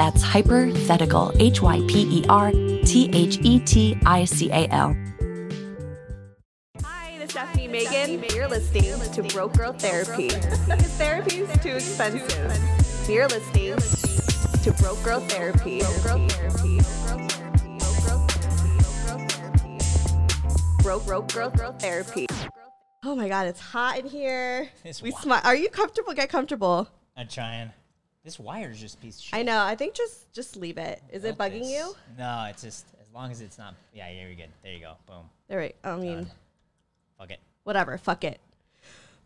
That's Hypothetical, H Y P E R T H E T I C A L. Hi, this is Stephanie Megan. You're listening to Broke Girl Therapy. Because therapy is too expensive. You're listening to Broke Girl Therapy. Broke Broke Girl Girl Therapy. Oh my God, it's hot in here. It's we hot. smi- Are you comfortable? Get comfortable. I'm trying. This wire is just a piece of shit. I know. I think just just leave it. Is it bugging this. you? No, it's just as long as it's not. Yeah, yeah, you're good. There you go. Boom. All right. I mean, Done. Fuck it. whatever. Fuck it.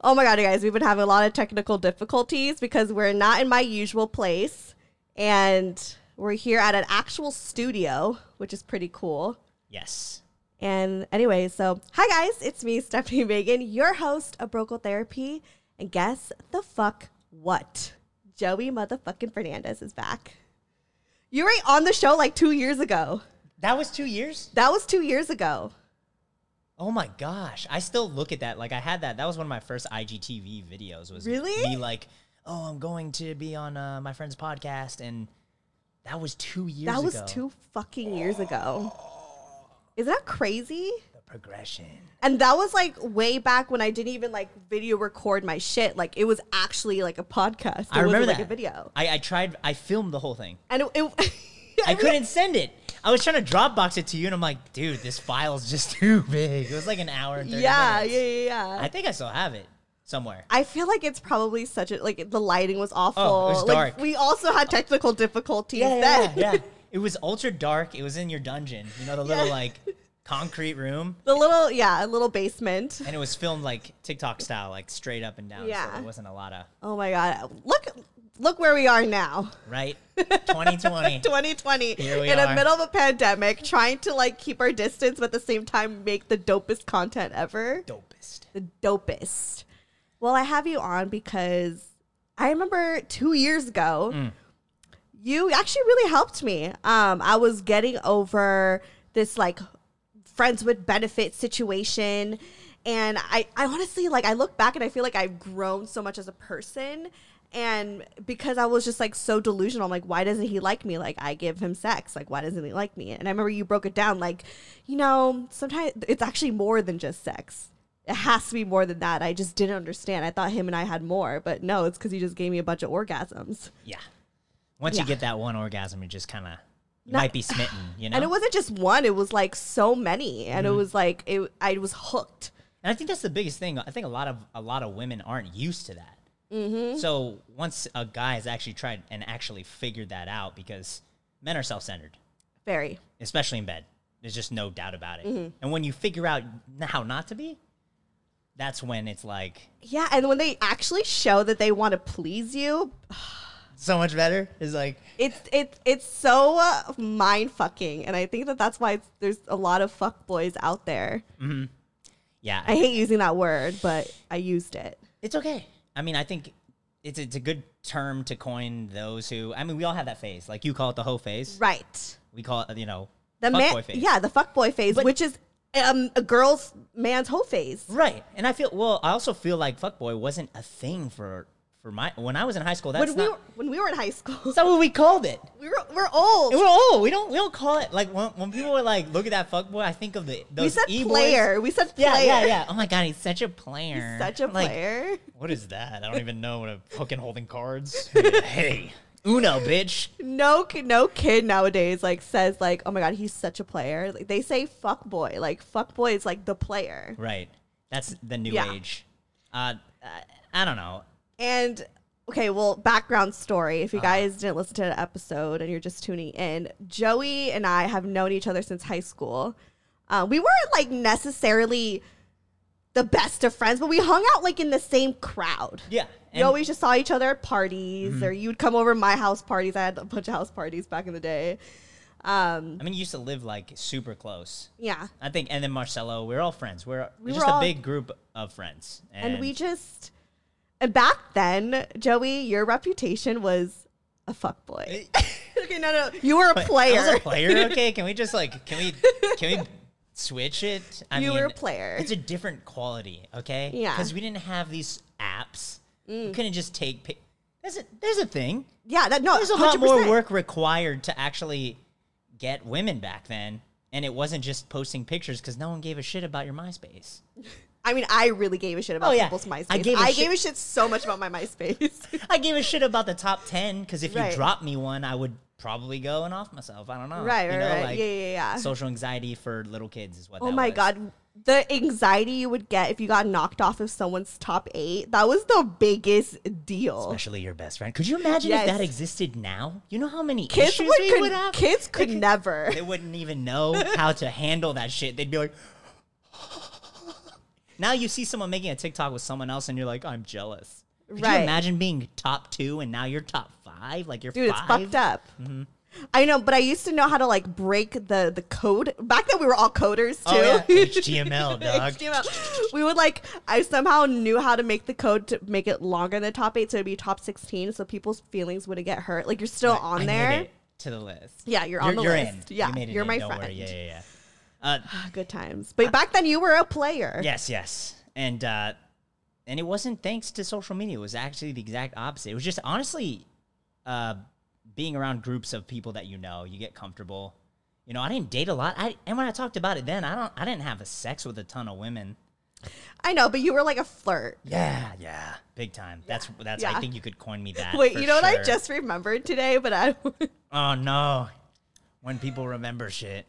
Oh my god, you guys, we've been having a lot of technical difficulties because we're not in my usual place, and we're here at an actual studio, which is pretty cool. Yes. And anyway, so hi guys, it's me, Stephanie Megan, your host of Broke Girl Therapy, and guess the fuck what? Joey motherfucking Fernandez is back. You were on the show like two years ago. That was two years. That was two years ago. Oh my gosh! I still look at that. Like I had that. That was one of my first IGTV videos. Was Really? me like, oh, I'm going to be on uh, my friend's podcast, and that was two years. Ago. That was ago. two fucking years ago. Isn't that crazy? Progression. And that was like way back when I didn't even like video record my shit. Like it was actually like a podcast. It I remember wasn't, like that a video. I, I tried. I filmed the whole thing. And it, it I couldn't send it. I was trying to Dropbox it to you, and I'm like, dude, this file's just too big. It was like an hour and 30 Yeah, minutes. yeah, yeah, yeah. I think I still have it somewhere. I feel like it's probably such a like the lighting was awful. Oh, it was Like, dark. we also had technical difficulties yeah, then. yeah, yeah. It was ultra dark. It was in your dungeon, you know, the little Yeah. like concrete room, the little yeah, a little basement. and it was filmed like TikTok style, like straight up and down. Yeah. so there wasn't a lot of Oh my god. Look look where we are now. right. 2020. 2020 Here we in the middle of a pandemic trying to like keep our distance but at the same time make the dopest content ever. Dopest. the dopest. Well, I have you on because I remember two years ago, Mm. you actually really helped me. Um, I was getting over this like friends with benefit situation. And I, I honestly like I look back and I feel like I've grown so much as a person. And because I was just like so delusional, I'm like, why doesn't he like me? Like I give him sex. Like why doesn't he like me? And I remember you broke it down like, you know, sometimes it's actually more than just sex. It has to be more than that. I just didn't understand. I thought him and I had more, but no, it's because he just gave me a bunch of orgasms. Yeah. Once Yeah. you get that one orgasm, you just kind of Not- might be smitten. You know. And it wasn't just one; it was like so many, and Mm-hmm. it was like it. I was hooked. And I think that's the biggest thing. I think a lot of a lot of women aren't used to that. Mm-hmm. So once a guy has actually tried and actually figured that out, because men are self-centered, Very. especially in bed. There's just no doubt about it. Mm-hmm. And when you figure out how not to be, that's when it's like Yeah, and when they actually show that they want to please you, so much better. Is like it's it's it's so uh, mind fucking, and I think that that's why it's, there's a lot of fuck boys out there. yeah, I hate using that word, but I used it. it's okay. I mean, I think it's it's a good term to coin those who. I mean, we all have that phase. Like you call it the hoe phase. Right. We call it, you know, The man, phase. yeah, the fuck boy phase, But- which is um, a girl's man's whole phase. Right. And I feel well, I also feel like fuckboy wasn't a thing for for my when I was in high school. That's When we not were, when we were in high school, that's not what we called it. we were we're old. And we're old. We don't we don't call it like when, when people were like, look at that fuck boy. I think of the we said e-boys. player. We said Yeah, player. yeah, yeah. Oh my god, he's such a player. Such a Like, player. what is that? I don't even know what a fucking holding cards. hey, Uno, bitch. no no kid nowadays like says like oh my god he's such a player like they say fuck boy like fuck boy is like the player Right. That's the new Yeah. age. Uh, I don't know. And okay well background story if you Uh-huh. guys didn't listen to the episode and you're just tuning in joey and i have known each other since high school uh, we weren't like necessarily the best of friends but we hung out like in the same crowd Yeah. we always just saw each other at parties, Mm-hmm. or you'd come over to my house parties. I had a bunch of house parties back in the day. Um, I mean, you used to live like super close. yeah. I think, and then Marcelo, we're all friends. We're, We we're just were a big group of friends, And we just, and back then, Joey, your reputation was a fuckboy. okay, no, no, you were a player. I was a player. Okay, can we just like can we can we switch it? I You mean, were a player. It's a different quality. Okay. Yeah. Mm. Because we didn't have these apps. We couldn't just take. Pic- there's a there's a thing. yeah, that no, There's a lot more work required to actually get women back then, and it wasn't just posting pictures because no one gave a shit about your MySpace. I mean, I really gave a shit about Oh, yeah. people's MySpace. I I gave gave, a a shit- so much about my MySpace. I gave a shit about the top ten because if Right. you dropped me one, I would probably go and off myself. I don't know. Right, You right, know, right. like, Yeah, yeah, yeah. Social anxiety for little kids is what. oh my was. god, the anxiety you would get if you got knocked off of someone's top eight, that was the biggest deal. Especially your best friend. Could you imagine Yes. if that existed now? You know how many Kids issues would, we could, would have? kids could never. They wouldn't even know how to handle that shit. They'd be like, now you see someone making a TikTok with someone else, and you're like, I'm jealous. Could you Right. imagine being top two and now you're top five? Like you're Dude, five. it's fucked up. Mm-hmm. I know, but I used to know how to like break the the code. Back then, we were all coders too. Oh, yeah. HTML, dog. HTML. We would like. I somehow knew how to make the code to make it longer than top eight, so it'd be top sixteen, so people's feelings wouldn't get hurt. Like you're still on I there. to the list. Yeah, you're on the you're list. In. Yeah, you made it you're in. my friend. Worry. Yeah, yeah, yeah. Uh, Good times. But back then, you were a player. Yes, yes. And uh and it wasn't thanks to social media. It was actually the exact opposite. It was just honestly uh being around groups of people that you know, you get comfortable. You know, I didn't date a lot. I and when I talked about it then, I don't I didn't have a sex with a ton of women. I know, but you were like a flirt. Yeah, yeah. Big time. That's that's I think you could coin me that. Wait, for you know what I sure. just remembered today? But I, Oh no. When people remember shit.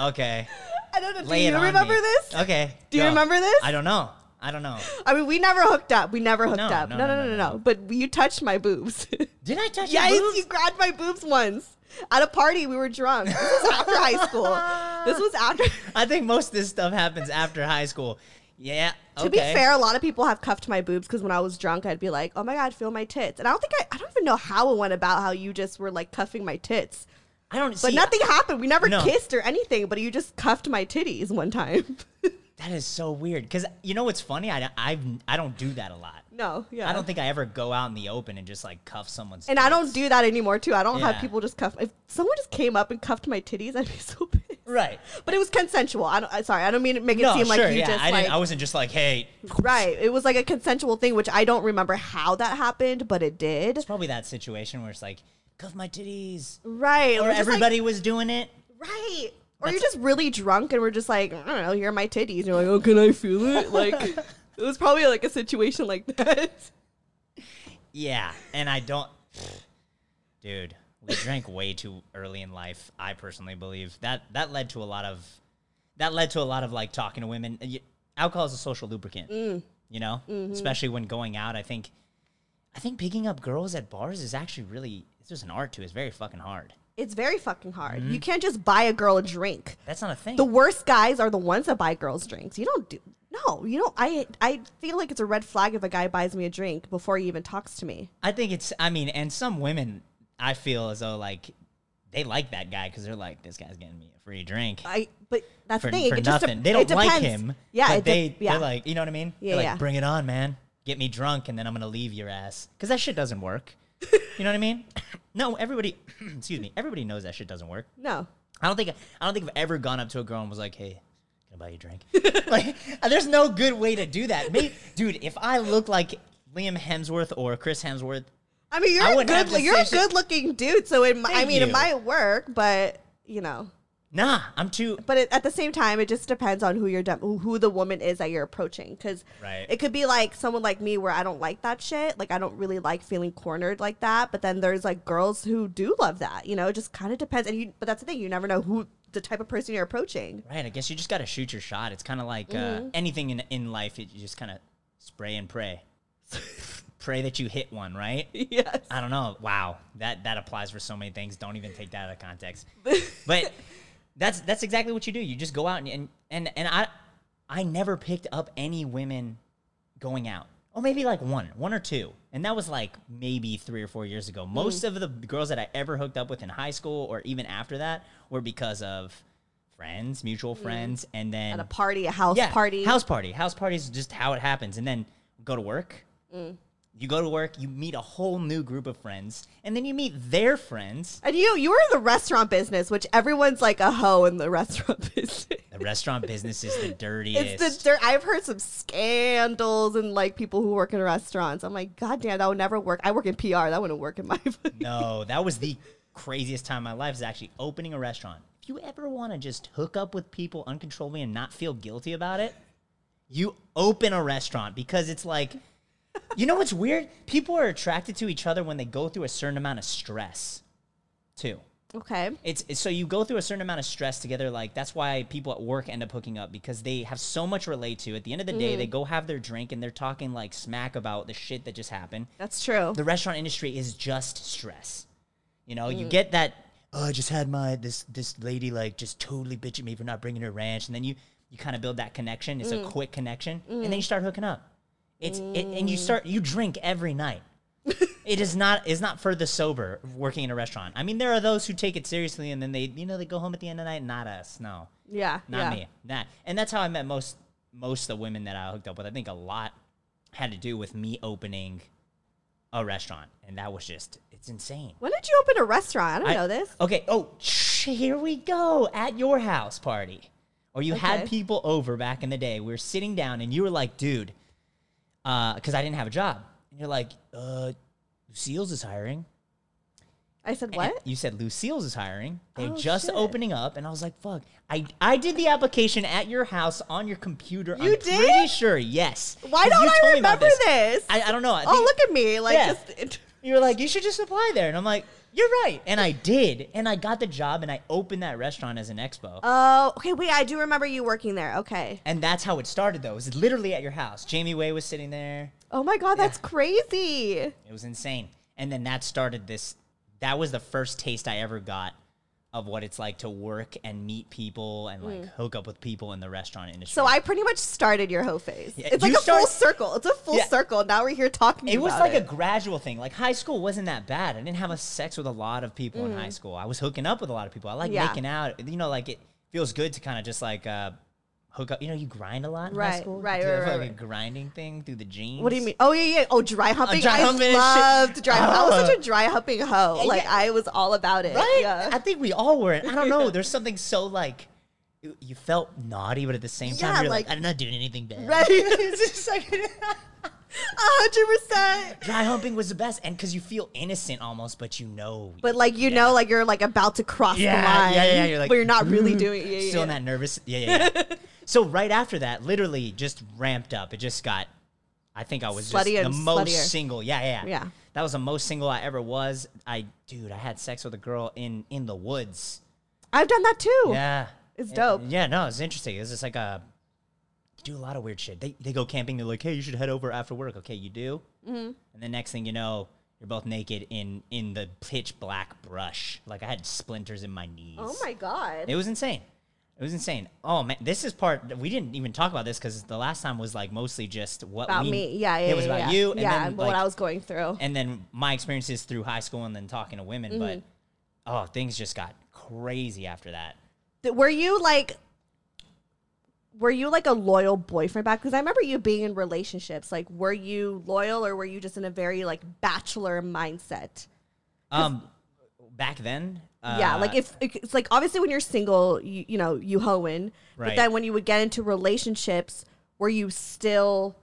Okay. I don't know. Do Lay it you on remember me. this? Okay. Do you go. remember this? I don't know. I don't know. I mean, we never hooked up. We never hooked No, up. no, No, no, no, no, no, no. But you touched my boobs. Did I touch your yes, boobs? you grabbed my boobs once at a party. We were drunk. This was after high school. This was after. I think most of this stuff happens after high school. Yeah. To be okay. fair, a lot of people have cuffed my boobs because when I was drunk, I'd be like, "Oh my god, feel my tits," and I don't think I, I don't even know how it went about how you just were like cuffing my tits, I don't but see. nothing happened. We never No. kissed or anything, but you just cuffed my titties one time. That is so weird. Because you know what's funny? I I've, I don't do that a lot. no, yeah, I don't think I ever go out in the open and just like cuff someone's. And I don't do that anymore too. I don't have people just cuff. If someone just came up and cuffed my titties, I'd be so pissed. Right. But it was consensual. I don't. Sorry, I don't mean to make it No, seem sure. like you yeah. just I like. didn't. I wasn't just like, hey. right. It was like a consensual thing, which I don't remember how that happened, but it did. It's probably that situation where it's like, cuff my titties, Right. or we're like- everybody was doing it. right. Or That's- you're just really drunk and we're just like, I don't know, here are my titties. And you're like, oh, can I feel it? Like, it was probably like a situation like that. Yeah, and I don't. Dude, we drank way too early in life. I personally believe that that led to a lot of that led to a lot of like talking to women. Alcohol is a social lubricant, Mm. you know, Mm-hmm. especially when going out. I think, I think picking up girls at bars is actually really it's just an art too. It's very fucking hard. It's very fucking hard. Mm-hmm. You can't just buy a girl a drink. That's not a thing. The worst guys are the ones that buy girls drinks. You don't do no. You don't. I I feel like it's a red flag if a guy buys me a drink before he even talks to me. I think it's. I mean, and some women, I feel as though like they like that guy because they're like, this guy's getting me a free drink. I but that's for, the thing. for it just de- nothing. they don't like him. Yeah, but it de- they yeah. they're like, you know what I mean? Yeah, they're like, yeah. bring it on, man. Get me drunk, and then I'm gonna leave your ass because that shit doesn't work. You know what I mean? no, everybody. excuse me. Everybody knows that shit doesn't work. no. I don't think I don't think I've ever gone up to a girl and was like, hey. Can I buy you a drink? like, uh, there's no good way to do that. Maybe, dude, if I look like Liam Hemsworth or Chris Hemsworth, I mean, you're I a good you're a good looking dude, so it. I mean, it might work, but you know. Nah, I'm too. But it, at the same time, it just depends on who you're dem- who the woman is that you're approaching. Because Right. it could be like someone like me where I don't like that shit. Like I don't really like feeling cornered like that. But then there's like girls who do love that. You know, it just kind of depends. And you, but that's the thing. You never know who the type of person you're approaching. Right. I guess you just got to shoot your shot. It's kind of like Mm-hmm. uh, anything in in life. It, you just kind of spray and pray. pray that you hit one, right? yes. I don't know. Wow, that that applies for so many things. Don't even take that out of context. But that's that's exactly what you do. You just go out and and and, and I I never picked up any women going out. Oh, maybe like one, one or two. And that was like maybe three or four years ago. Mm. Most of the girls that I ever hooked up with in high school or even after that were because of friends, mutual friends, and then Mm. At a party, a house yeah, party. House party. House party is just how it happens. And then go to work. Mm. You go to work, you meet a whole new group of friends, and then you meet their friends. and you you were in the restaurant business, which everyone's like a hoe in the restaurant business. The restaurant business is the dirtiest. It's the dirt. I've heard some scandals and like people who work in restaurants. I'm like, God damn, that would never work. I work in PR. That wouldn't work in my. No, that was the craziest time of my life is actually opening a restaurant. If you ever want to just hook up with people uncontrollably and not feel guilty about it, you open a restaurant because it's like, you know what's weird? People are attracted to each other when they go through a certain amount of stress, too. Okay. It's, it's so you go through a certain amount of stress together. Like that's why people at work end up hooking up because they have so much relate to. At the end of the day, they go have their drink and they're talking like smack about the shit that just happened That's true. the restaurant industry is just stress. You know, Mm. you get that. Oh, I just had my this this lady like just totally bitch at me for not bringing her ranch, and then you you kind of build that connection. It's Mm. a quick connection, and then you start hooking up. It's it, and you mm. start you drink every night. it is not is not for the sober working in a restaurant. I mean, there are those who take it seriously, and then they you know they go home at the end of the night. Not us, no, yeah. not yeah. me. That and that's how I met most most of the women that I hooked up with. I think a lot had to do with me opening a restaurant, and that was just it's insane. When did you open a restaurant? I don't I- know this. Okay. Oh, here we go at your house party, or you Okay. had people over back in the day. We were sitting down, and you were like, "Dude," because I didn't have a job, and you're like, "Uh, Lucille's is hiring." I said And what? You said Lucille's is hiring. They're Oh, just shit. opening up, and I was like, "Fuck!" I I did the application at your house on your computer. You I'm did? Pretty sure, yes. Why don't I remember this? I, I don't know. I oh, think- look at me! Like, Yeah. just, You were like, you should just apply there, and I'm like, you're right, and I did, and I got the job, and I opened that restaurant as an expo. oh, okay. Wait, I do remember you working there. Okay. and that's how it started, though. It was literally at your house. Jamie Way was sitting there. Oh my God, that's crazy. It was insane. And then that started this. That was the first taste I ever got of what it's like to work and meet people and like hook up with people in the restaurant industry. Mm. So I pretty much started your hoe phase. Yeah, it's like a full circle. It's a full Yeah. circle. Now we're here talking. it was like it. a gradual thing. Like high school wasn't that bad. I didn't have a sex with a lot of people in high school. I was hooking up with a lot of people. I like Mm. Yeah. making out. You know, like it feels good to kind of just like uh, hook up. You know, you grind a lot in high Right, school. right, Do right, right, like right. a grinding thing through the jeans. What do you mean? Oh yeah, yeah. Oh, dry oh, humping. dry I humping loved dry. humping. I was Oh. such a oh. dry humping hoe. Yeah, Like yeah. I was all about it. Right? Yeah. I think we all were. I don't know. There's something so like. You felt naughty, but at the same time, Yeah, you're like, like- I'm not doing anything bad. Right. it's just like, A hundred percent. dry humping was the best, and because you feel innocent almost, but you know, But like you know, like you're like about to cross Yeah, the line. yeah, yeah, yeah. you're like, but you're not really doing. Yeah, yeah, still in that nervous. Yeah, yeah. yeah. So right after that, literally just ramped up. It just got. I think I was just the and most sluttier. single. Yeah, yeah, Yeah. That was the most single I ever was. I, dude, I had sex with a girl in in the woods. I've done that too. Yeah, It's And- dope. Yeah, no, it's interesting. It's just like a. You do a lot of weird shit. They they go camping. They're like, hey, you should head over after work. Okay, you do. Mm-hmm. And the next thing you know. You're both naked in in the pitch black brush. Like I had splinters in my knees. Oh my god. It was insane. It was insane. Oh man, this is part we didn't even talk about this because the last time was like mostly just what about we, me. Yeah, yeah. It was yeah, about yeah. you, and yeah, then like, what I was going through. and then my experiences through high school, and then talking to women. But Mm-hmm. oh, things just got crazy after that. Were you like were you like a loyal boyfriend back because i remember you being in relationships like were you loyal or were you just in a very like bachelor mindset Um, back then, uh, yeah like if it's like obviously when you're single you, you know you hoeing but then when you would get into relationships were you still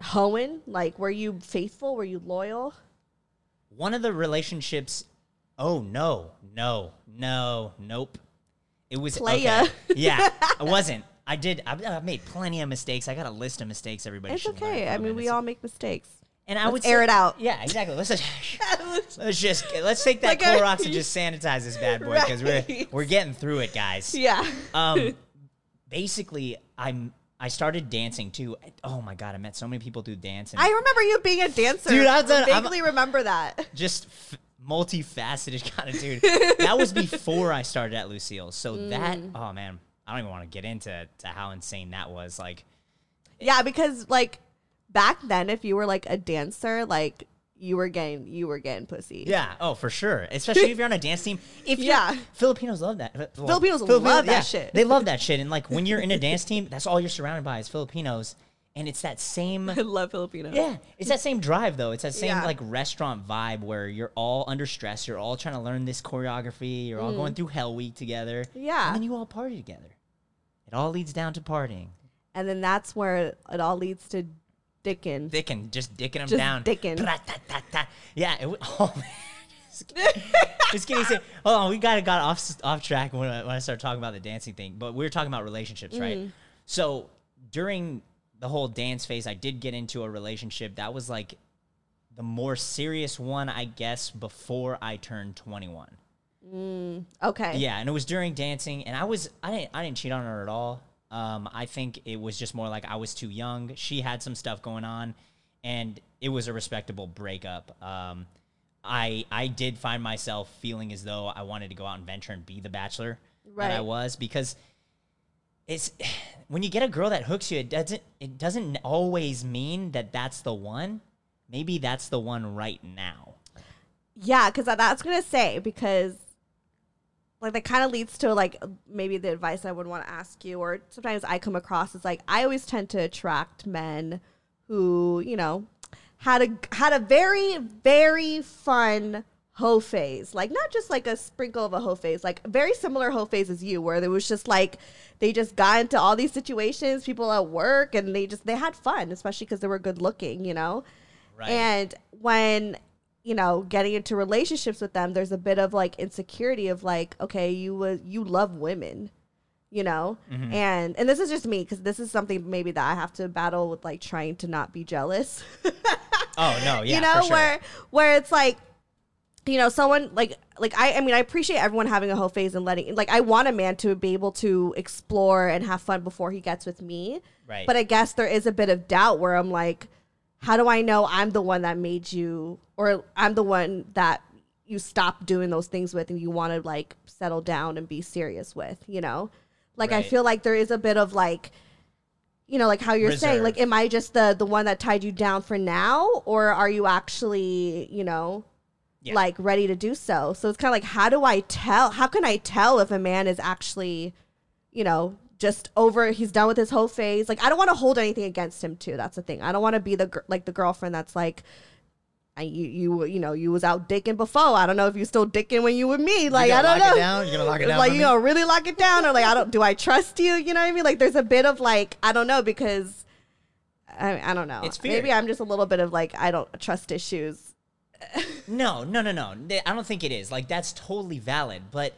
hoeing like were you faithful were you loyal one of the relationships. Oh no, no, no, nope. It was Playa. okay. Yeah, it wasn't. I did. I've, I've made plenty of mistakes. I got a list of mistakes everybody it's okay i mean we all make mistakes And I Let's would air say- it out. Yeah, exactly. Let's just let's just let's take that Like a- Clorox and just sanitize this bad boy because we're we're getting through it, guys. yeah Um, basically, I'm I started dancing too. Oh my god, I met so many people through dance i remember you being a dancer Dude, I've done- I I'm- vaguely remember that just f- multifaceted kind of dude. that was before I started at Lucille. So that Mm. oh man, I don't even want to get into to how insane that was. Like Yeah, because like back then, if you were like a dancer, like you were getting you were getting pussy. Yeah. Oh, for sure. Especially if you're on a dance team. If Yeah. Filipinos love that. Well, Filipinos love that shit. They love that shit. And like when you're in a dance team, that's all you're surrounded by is Filipinos, and it's that same. I love Filipino. Yeah, it's that same drive though. It's that same Yeah. like restaurant vibe where you're all under stress. You're all trying to learn this choreography. You're all going through Hell Week together. Mm. Yeah. and then you all party together. It all leads down to partying. And then that's where it all leads to dicking. Dicking, just dicking them Just down. dicking. Yeah. It, w- oh man. Just kidding. Say, hold on, we got got off off track when I, when I started talking about the dancing thing, but we were talking about relationships, right? Mm. So during the whole dance phase, I did get into a relationship that was like the more serious one, I guess, before I turned twenty one. Okay. Yeah, and it was during dancing, and I was I didn't I didn't cheat on her at all. Um, I think it was just more like I was too young. She had some stuff going on, and it was a respectable breakup. Um, I I did find myself feeling as though I wanted to go out and venture and be the bachelor that I was because it's when you get a girl that hooks you, it doesn't it doesn't always mean that that's the one. Maybe that's the one right now. Yeah, because that's gonna say because like that kind of leads to like maybe the advice I would want to ask you, or sometimes I come across is like I always tend to attract men who you know had a had a very very fun hoe phase, like not just like a sprinkle of a hoe phase, like very similar hoe phase as you, where there was just like they just got into all these situations, people at work, and they just they had fun, especially because they were good looking, you know. Right. And when you know getting into relationships with them, there's a bit of like insecurity of like, okay, you was you love women, you know, Mm-hmm. and and this is just me because this is something maybe that I have to battle with like trying to not be jealous. oh no, yeah, you know, sure. where where it's like you know, someone like like I I mean I appreciate everyone having a whole phase and letting like I want a man to be able to explore and have fun before he gets with me. Right. But I guess there is a bit of doubt where I'm like, how do I know I'm the one that made you or I'm the one that you stopped doing those things with and you want to like settle down and be serious with, you know? Like I feel like there is a bit of like you know, like how you're saying, like, am I just the the one that tied you down for now, or are you actually, you know, Yeah. like ready to do so? So it's kind of like, how do I tell? How can I tell if a man is actually, you know, just over? He's done with his whole phase. Like, I don't want to hold anything against him too. That's the thing. I don't want to be the like the girlfriend that's like. I, you you you know you was out dicking before. I don't know if you still dicking when you with me. Like I don't lock know. it down? You gonna lock it down Like you gonna really lock it down, or like I don't. Do I trust you? You know what I mean? Like there's a bit of like I don't know because I I don't know. It's fear. Maybe I'm just a little bit of like I don't trust issues. No, no, no, no. I don't think it is. Like that's totally valid, but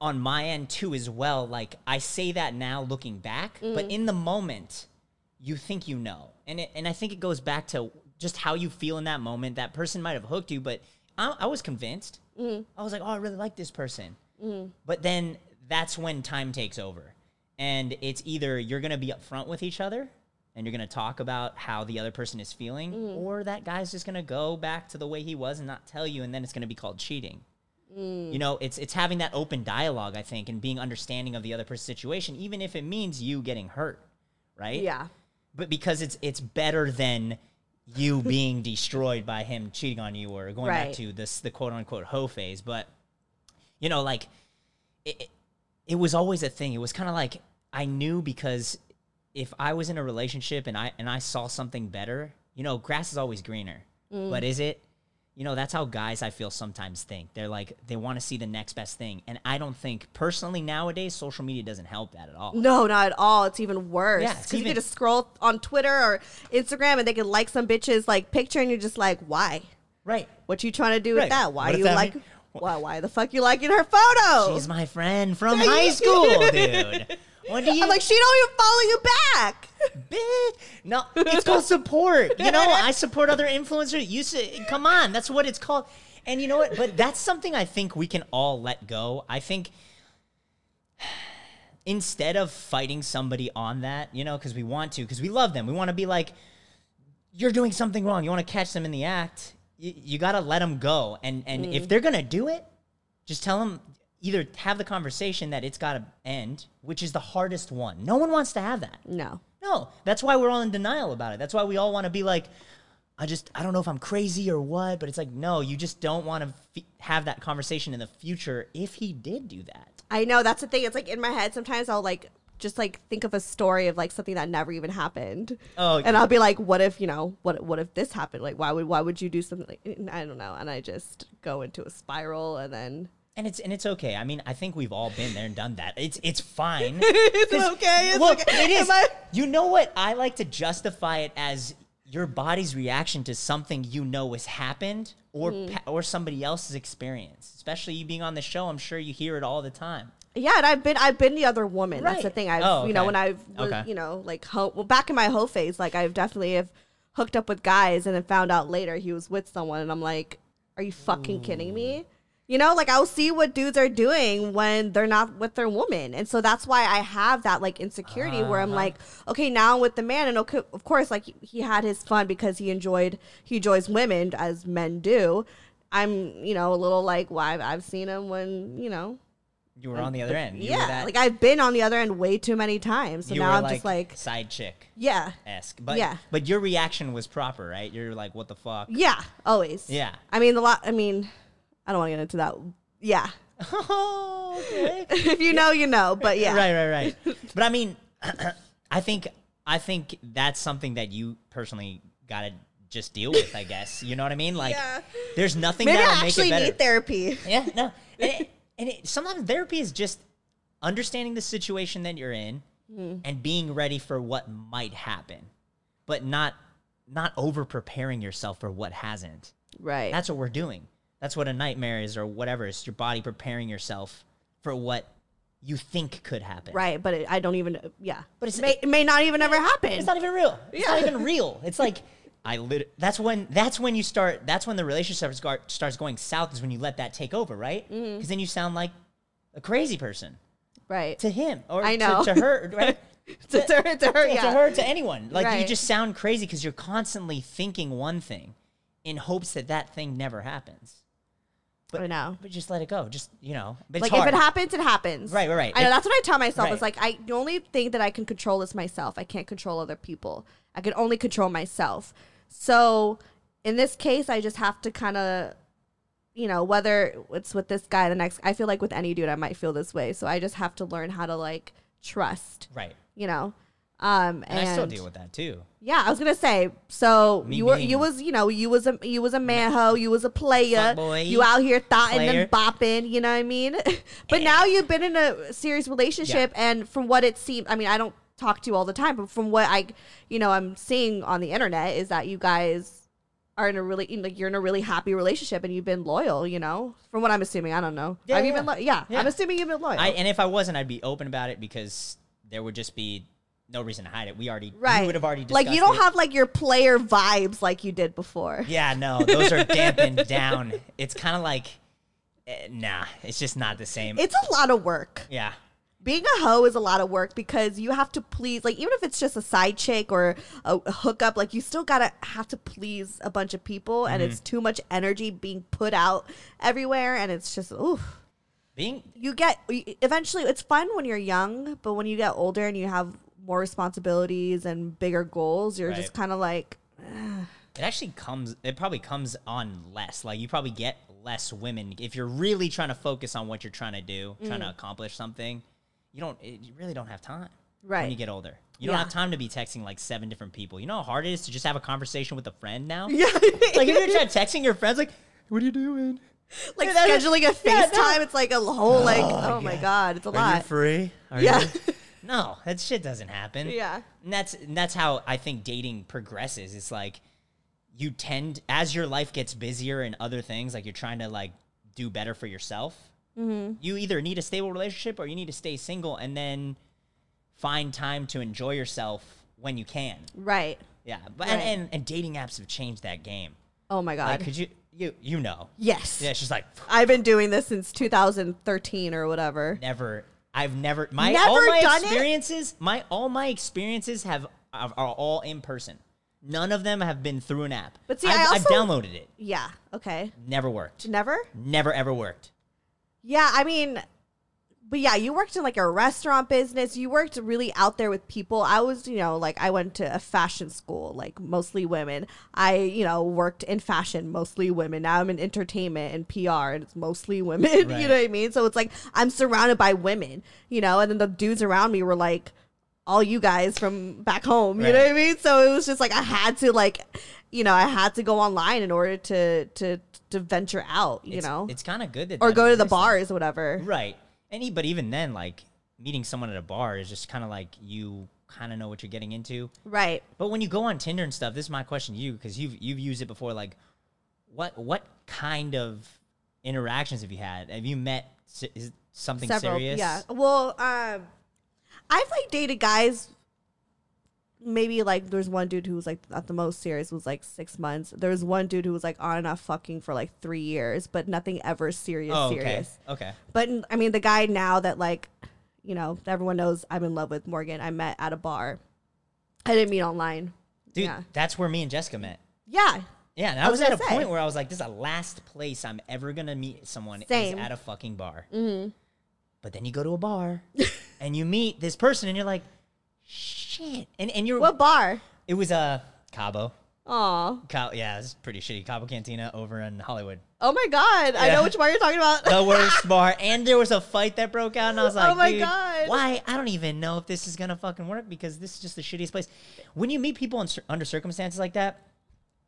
on my end too as well, like I say that now looking back, but mm. in the moment you think you know. And it, and I think it goes back to just how you feel in that moment. That person might have hooked you, but I, I was convinced. Mm. I was like, "Oh, I really like this person." Mm. But then that's when time takes over. And it's either you're going to be upfront with each other and you're going to talk about how the other person is feeling, or that guy's just going to go back to the way he was and not tell you, and then it's going to be called cheating. You know, it's it's having that open dialogue, I think, and being understanding of the other person's situation, even if it means you getting hurt, right? Yeah. But because it's it's better than you being destroyed by him cheating on you or going back to this the quote unquote hoe phase. But you know, like it, it, it was always a thing. It was kind of like I knew because if I was in a relationship and I and I saw something better, you know, grass is always greener. Mm. But is it? You know, that's how guys I feel sometimes think. They're like they want to see the next best thing, and I don't think personally nowadays social media doesn't help that at all. No, not at all. It's even worse. Because it's you can just scroll on Twitter or Instagram and they can like some bitches like picture and you're just like, why? Right? What you trying to do with that? Why What if you that like? mean- why? Why the fuck you liking her photo? She's my friend from high school, dude. What do you? I'm like, she don't even follow you back. bitch. No, it's called support. You know, I support other influencers. You say, come on, that's what it's called. And you know what? But that's something I think we can all let go. I think instead of fighting somebody on that, you know, because we want to, because we love them, we want to be like, you're doing something wrong. You want to catch them in the act. You, you got to let them go. And and if mm. they're gonna do it, just tell them either have the conversation that it's got to end, which is the hardest one. No one wants to have that. No. No, that's why we're all in denial about it. That's why we all want to be like, I just, I don't know if I'm crazy or what, but it's like, no, you just don't want to f- have that conversation in the future if he did do that. I know that's the thing. It's like in my head. Sometimes I'll like just like think of a story of like something that never even happened. Oh, and I'll be like, what if you know what what if this happened? Like, why would why would you do something like I don't know? And I just go into a spiral, and then And it's and it's okay. I mean, I think we've all been there and done that. It's it's fine. it's okay. It's okay. it is. I- You know what? I like to justify it as your body's reaction to something you know has happened or Mm. pa- or somebody else's experience. Especially you being on the show, I'm sure you hear it all the time. Yeah, and I've been I've been the other woman. That's the thing. I've Oh, you know okay. when I've Okay. you know like ho- well back in my hoe phase, like I've definitely have hooked up with guys and then found out later he was with someone, and I'm like, are you fucking kidding me? You know, like I'll see what dudes are doing when they're not with their woman, and so that's why I have that like insecurity where I'm Uh-huh. like, okay, now I'm with the man, and okay, of course, like he had his fun because he enjoyed he enjoys women as men do. I'm you know a little like, why well, I've seen him when you know You were on the other end. You yeah, like I've been on the other end way too many times. So now I'm just like, side chick yeah, esque. But Yeah. but your reaction was proper, right? You're like, what the fuck? yeah, always. Yeah. I mean, the lot. I mean, I don't want to get into that. Yeah, Oh, okay. if you know, you know. But yeah, Right, right, right. but I mean, I think I think that's something that you personally got to just deal with. I guess you know what I mean. Like, Yeah. there's nothing Maybe that'll I make it better. need therapy. yeah, no, and, it, and it, sometimes therapy is just understanding the situation that you're in Hmm. and being ready for what might happen, but not not over preparing yourself for what hasn't. Right. That's what we're doing. That's what a nightmare is, or whatever. It's your body preparing yourself for what you think could happen. right. But it, I don't even. Yeah. But it's- it may, it may not even ever happen. It's not even real. It's not even real. It's like I lit. That's when. That's when you start. That's when the relationship starts going south. Is when you let that take over, right? Because Mm-hmm. then you sound like a crazy person right. to him or I to- know. To, her, right? to, to her, to her, Yeah, yeah. to her, to anyone. Like you just sound crazy because you're constantly thinking one thing, in hopes that that thing never happens. I know. But just let it go. Just you know. But it's like hard. if it happens, it happens. Right, right, right. I know It- that's what I tell myself. Right. Is like I the only thing that I can control is myself. I can't control other people. I can only control myself. So in this case, I just have to kind of, you know, whether it's with this guy, the next. I feel like with any dude, I might feel this way. So I just have to learn how to like trust. right. You know. Um, And, I still deal with that too. yeah, I was gonna say. So Me you were being- you was you know you was a you was a manho, you was a player, you out here thotting and bopping. You know what I mean? but now you've been in a serious relationship, and from what it seems, I mean, I don't talk to you all the time, but from what I, you know, I'm seeing on the internet is that you guys are in a really like you're in a really happy relationship, and you've been loyal. You know, from what I'm assuming, I don't know. Yeah, you yeah. been? Lo- yeah, Yeah. I'm assuming you've been loyal. I, and if I wasn't, I'd be open about it because there would just be no reason to hide it. We already, right. we would have already like you don't it. have like your player vibes like you did before. Yeah, no, those are dampened down. It's kind of like, eh, nah, it's just not the same. It's a lot of work. yeah, being a hoe is a lot of work because you have to please like even if it's just a side chick or a, hookup like you still gotta have to please a bunch of people and Mm-hmm. it's too much energy being put out everywhere and it's just ooh being you get eventually it's fun when you're young but when you get older and you have more responsibilities and bigger goals you're just kind of like it actually comes. It probably comes on less. Like you probably get less women if you're really trying to focus on what you're trying to do, trying to Mm. accomplish something. You don't. It, you really don't have time. Right. When you get older, you don't Yeah. have time to be texting like seven different people. You know how hard it is to just have a conversation with a friend now. yeah Like if you're trying texting your friends, like, what are you doing? like Yeah, scheduling a yeah, FaceTime no. it's like a whole like Oh, oh, my god it's a Are you lot free? Are Yeah. you? No, that shit doesn't happen. Yeah. And that's and that's how I think dating progresses. It's like you tend as your life gets busier and other things, like you're trying to like do better for yourself. Mm-hmm. You either need a stable relationship or you need to stay single and then find time to enjoy yourself when you can. right Yeah, but Right. and, and and dating apps have changed that game. oh my god Like, could you you you know? yes Yeah, she's like I've been doing this since 2013 or whatever. never I've never my Never all my done it? experiences my all my experiences have are are all in person. None of them have been through an app. But see, I've, I I've downloaded it. Yeah. Okay. Never worked. Never. Never ever worked. Yeah. I mean, but yeah, you worked in like a restaurant business. You worked really out there with people. I was, you know, like I went to a fashion school, like mostly women. I, you know, worked in fashion, mostly women. Now I'm in entertainment and PR, and it's mostly women. Right. You know what I mean? So it's like I'm surrounded by women, you know, and then the dudes around me were like all you guys from back home. You know what I mean? So it was just like I had to like, you know, I had to go online in order to to to venture out. You It's- know, it's kind of good that or go to the bars or whatever. Right. And e- but even then, like meeting someone at a bar is just kind of like you kind of know what you're getting into. Right. But when you go on Tinder and stuff, this is my question to you because you've you've used it before. Like, what what kind of interactions have you had? Have you met se- is it something serious? Yeah. Well, um, I've like dated guys. Maybe like there's one dude who was like at the most serious was like six months. There was one dude who was like on and off fucking for like three years, but nothing ever serious. Oh, okay. serious. Okay. But I mean, the guy now that like, you know, everyone knows I'm in love with Morgan. I met at a bar. I didn't meet online. Dude, Yeah. that's where me and Jessica met. Yeah. Yeah, and I I, was was, at a say. point where I was like, "This is the last place I'm ever gonna meet someone Same. is at a fucking bar." Mm-hmm. But then you go to a bar and you meet this person, and you're like, "Shit!" And and you're What bar? it was uh, Cabo. Aw. Cabo, yeah, it's pretty shitty. Cabo Cantina over in Hollywood. Oh my god. I Yeah. know which bar you're talking about. The worst bar, and there was a fight that broke out, and I was like, Oh my "Dude, God. why? I don't even know if this is gonna fucking work because this is just the shittiest place." When you meet people in, cir- under circumstances like that,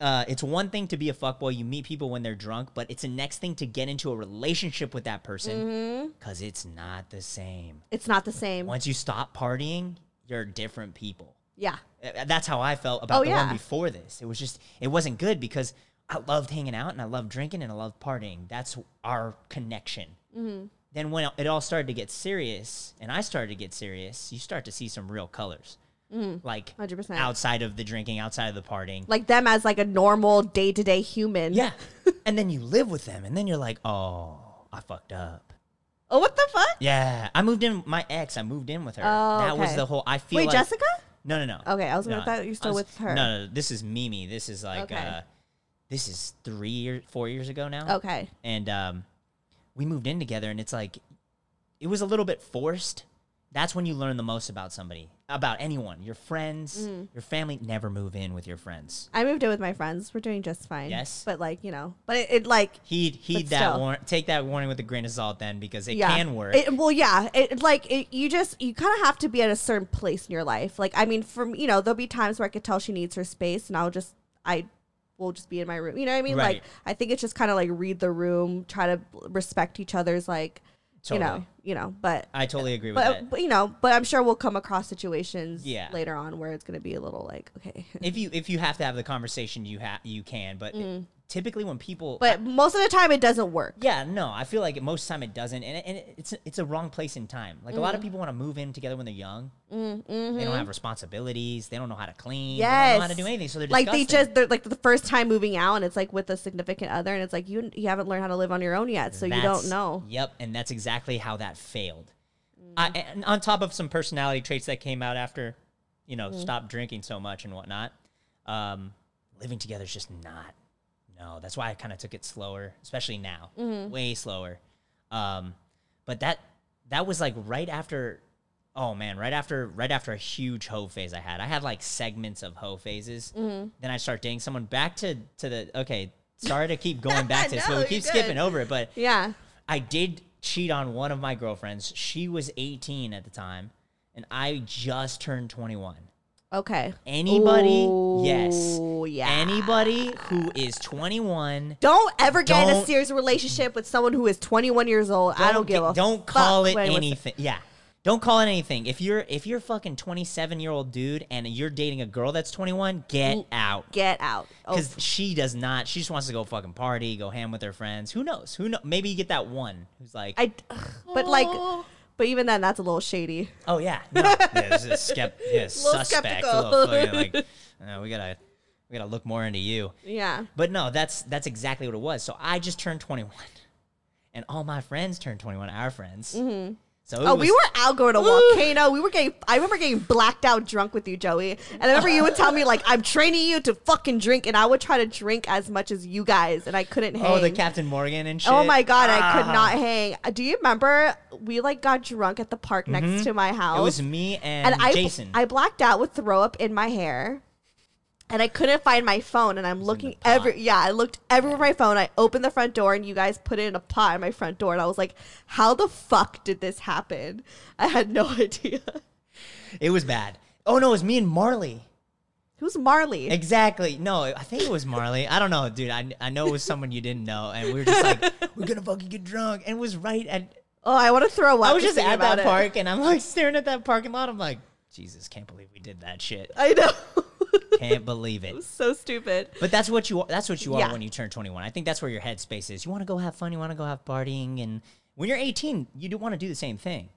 uh, it's one thing to be a fuckboy. You meet people when they're drunk, but it's the next thing to get into a relationship with that person Mm-hmm. because it's not the same. it's not the same. Once you stop partying, you're different people. Yeah. That's how I felt about Oh, the yeah. one before this. It was just, it wasn't good because I loved hanging out and I loved drinking and I loved partying. That's our connection. Mm-hmm. Then when it all started to get serious and I started to get serious, you start to see some real colors. Like 100%. outside of the drinking, outside of the partying. Mm-hmm. Like them as like a normal day to day human. yeah. and then you live with them and then you're like, oh, I fucked up. Oh, what the fuck? Yeah. I moved in, my ex, I moved in with her. Oh, that was okay. the whole, I feel Wait, like. Jessica? No, no, no. Okay, I was gonna- thought you're still was- with her. No, no, this is Mimi. This is like Okay. uh this is three years four years ago now. Okay. And um we moved in together and it's like it was a little bit forced. That's when you learn the most about somebody. About anyone. Your friends, Mm. your family, never move in with your friends. I moved in with my friends. We're doing just fine. Yes? But like, you know, but it, it like Heed heed that still. warn take that warning with a grain of salt then because it yeah. can work. It, well, yeah. It like it, you just you kind of have to be at a certain place in your life. Like, I mean, from you know, there'll be times where I could tell she needs her space, and I'll just I will just be in my room. You know what I mean? Like, I think it's just kind of like read the room, try to respect each other's like, you know, you know. But I totally agree with but, that. but you know, but I'm sure we'll come across situations Yeah. later on where it's going to be a little like okay. if you if you have to have the conversation you have you can, but mm-hmm. Typically when people Mm. but most of the time, it doesn't work. Yeah, no, I feel like most of the time it doesn't, and, it, and it's it's a wrong place in time. Like a lot of Mm. people want to move in together when they're young. They don't have responsibilities. They don't know how to clean. They Mm-hmm. Yes. don't know how to do anything. So they're like they just they're like the first time moving out and it's like with a significant other and it's like you you haven't learned how to live on your own yet so you don't know Yep, and that's exactly how that failed. I, and on top of some personality traits that came out after, you know, stop drinking so much and whatnot, um, living together is just not. No, that's why I kind of took it slower, especially now, way slower. Um, but that that was like right after. Oh man, right after right after a huge hoe phase I had. I had like segments of hoe phases. Then I start dating someone. Back to to the okay. Sorry to keep going back to this, but we keep skipping over it. But yeah I did cheat on one of my girlfriends. She was 18 at the time, and I just turned 21. Okay Anybody, Ooh, yes, yeah anybody who is 21, don't ever get in a Don't- serious relationship with someone who is 21 years old i don't give a don't fuck call it when it's- anything. Yeah. Don't call it anything. If you're if you're fucking 27 year old dude and you're dating a girl that's 21, get out. get out oh, Because she does not. She just wants to go fucking party, go ham with her friends. Who knows? Who know? Maybe you get that one who's like, i but like but even then that's a little shady Oh yeah, no, yeah, it's a skept, yeah, suspect. skeptical. Little fucking, like, uh, we gotta, we gotta look more into you. yeah But no, that's that's exactly what it was. So I just turned 21, and all my friends turned 21. Our friends, Mm-hmm. So Oh, was, we were out going to volcano. We were getting. I remember getting blacked out drunk with you, Joey. And I remember you would tell me like, "I'm training you to fucking drink," and I would try to drink as much as you guys, and I couldn't hang. Oh, the Captain Morgan and shit. Oh my god, I could Ah. not hang. Uh, Do you remember we like got drunk at the park next to my house? Mm-hmm. It was me and, and I Jason. I blacked out with throw up in my hair. And I couldn't find my phone, and I'm looking every yeah. I looked everywhere my phone. I opened the front door, and you guys put it in a pot in my front door, and I was like, "How the fuck did this happen?" I had no idea. it was bad. Oh no, it was me and Marley. Who's Marley? Exactly. No, I think it was Marley. I don't know, dude. I, I know it was someone you didn't know, and we were just like, we're gonna fucking get drunk, and it was right at. oh, I want to throw up. I was just just at that it. park, and I'm like staring at that parking lot. I'm like, Jesus, can't believe we did that shit. I know. Can't believe it. so stupid. But that's what you that's what you are Yeah. when you turn 21. I think that's where your headspace is. You want to go have fun, you want to go have partying and when you're 18, you do want to do the same thing.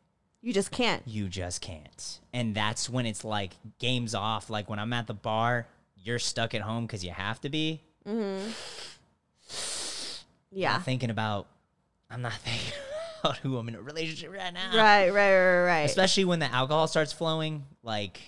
You just can't. You just can't. And that's when it's like games off like when I'm at the bar, you're stuck at home cuz you have to be. Mhm. Yeah. Not thinking about I'm not thinking about who I'm in a relationship right now. Right, right, right, right. Especially when the alcohol starts flowing, like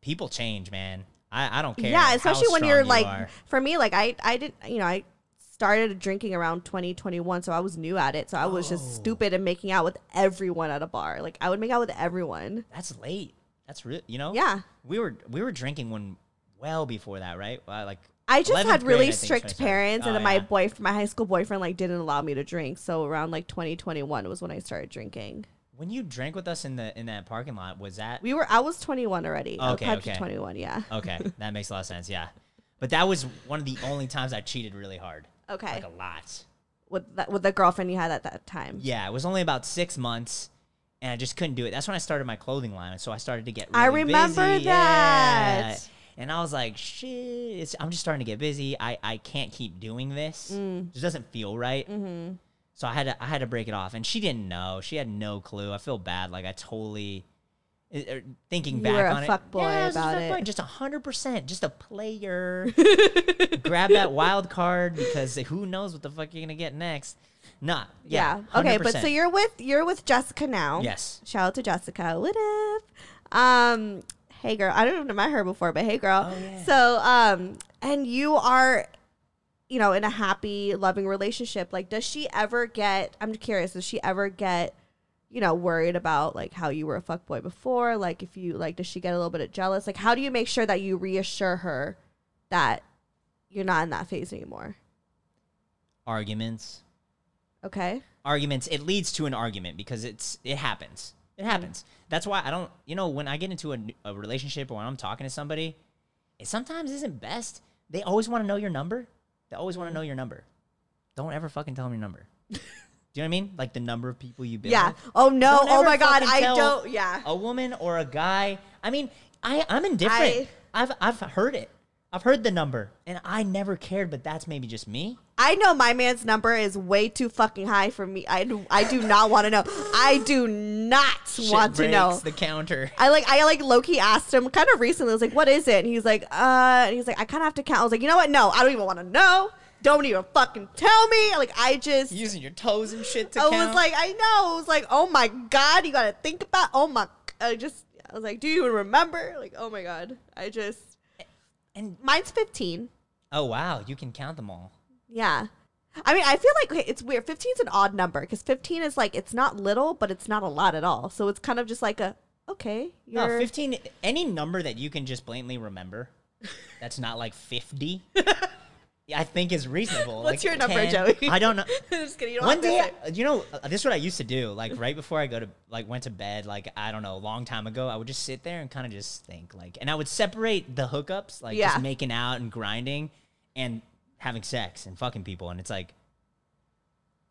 people change, man. I, I don't care. yeah, especially when you're you like, are. for me, like I, I didn't, you know, I started drinking around 2021, so I was new at it. So I was Oh. just stupid and making out with everyone at a bar. Like I would make out with everyone. That's late. That's real. You know. Yeah. We were we were drinking when well before that, right? Uh, like I just had grade, really I think, is when strict started. parents, and Oh, then my yeah. boyfriend, my high school boyfriend, like didn't allow me to drink. So around like 2021 was when I started drinking. When you drank with us in the in that parking lot, was that We were, I was 21 already. I was Okay, okay. 21, yeah. okay? That makes a lot of sense. Yeah, but that was one of the only times I cheated really hard, Okay, like a lot. with that, with the girlfriend you had at that time. Yeah, it was only about six months, and I just couldn't do it. That's when I started my clothing line, so I started to get. Really I remember busy. that. Yeah. And I was like, shit, it's, I'm just starting to get busy. I, I can't keep doing this. It just doesn't feel right. Mm-hmm. So I had to I had to break it off, and she didn't know. She had no clue. I feel bad. Like I totally. uh, uh, Thinking You back on it, fuckboy yeah, I was just about a it. fuckboy, just hundred percent, just a player. Grab that wild card because who knows what the fuck you're gonna get next. Nah, Yeah. yeah, Okay, but 100%. so you're with you're with Jessica now. Yes. Shout out to Jessica. What if? Um, hey girl. I don't know if met her before, but hey girl. Oh, yeah. So um, and you are, you know, in a happy, loving relationship. Like, does she ever get? I'm curious. Does she ever get? You know, worried about like how you were a fuckboy before. Like, if you like, does she get a little bit of jealous? Like, how do you make sure that you reassure her that you're not in that phase anymore? arguments. Okay. arguments it leads to an argument because it's it happens it mm-hmm. happens that's why i don't you know when i get into a, a relationship or when i'm talking to somebody it sometimes isn't best they always want to know your number they always want to know your number don't ever fucking tell them your number do you know what i mean like the number of people you've been Yeah. with Oh no. Don't Oh my god. I don't. Yeah. a woman or a guy i mean i i'm indifferent I- i've i've heard it i've heard the number and i never cared but that's maybe just me I know my man's number is way too fucking high for me. I do, I do not want to know. I do not Shit want to know. the counter I like I like Loki asked him kind of recently. I was like, "What is it?" And he's like, "Uh," and he's like, "I kind of have to count." I was like, "You know what? No, I don't even want to know. Don't even fucking tell me." Like I just using your toes and shit to I count. was like, I know. I was like, "Oh my god, you got to think about Oh my I just I was like, "Do you even remember?" Like, "Oh my god." I just and Mine's 15. oh wow, you can count them all. Yeah. I mean, I feel like okay, it's weird. 15 is an odd number because 15 is like, it's not little, but it's not a lot at all. So it's kind of just like a, okay, No, you're. 15 any number that you can just blatantly remember that's not like 50 I think is reasonable. What's Like your number, 10. Joey? I don't know. just kidding. You don't One have to day, say. You know, uh, this is what I used to do. Like right before I go to like went to bed, like I don't know, a long time ago, I would just sit there and kind of just think, like, and I would separate the hookups, like Yeah. just making out and grinding, and having sex and fucking people, and it's like,